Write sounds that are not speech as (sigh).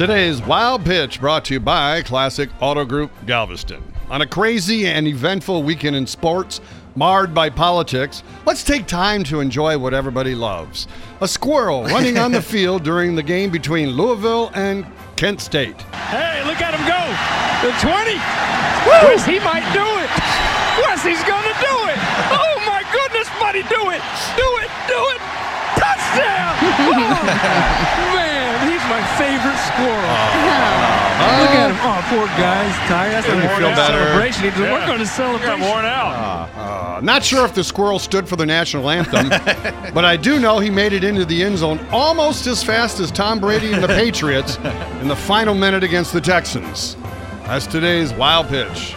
Today's Wild Pitch brought to you by Classic Auto Group Galveston. On a crazy and eventful weekend in sports, marred by politics, let's take time to enjoy what everybody loves. A squirrel running on the (laughs) field during the game between Louisville and Kent State. Hey, look at him go. The 20. Wes, he might do it. Wes, he's going to do it. Oh, my goodness, buddy, do it. Do it, do it. Touchdown. (laughs) Oh, my favorite squirrel. (laughs) Look at him. Oh, poor guy's tired. That's Didn't feel a better? celebration. He doesn't work on his celebration. worn out. Uh, not sure if the squirrel stood for the national anthem, (laughs) but I do know he made it into the end zone almost as fast as Tom Brady and the (laughs) Patriots in the final minute against the Texans. That's today's wild pitch.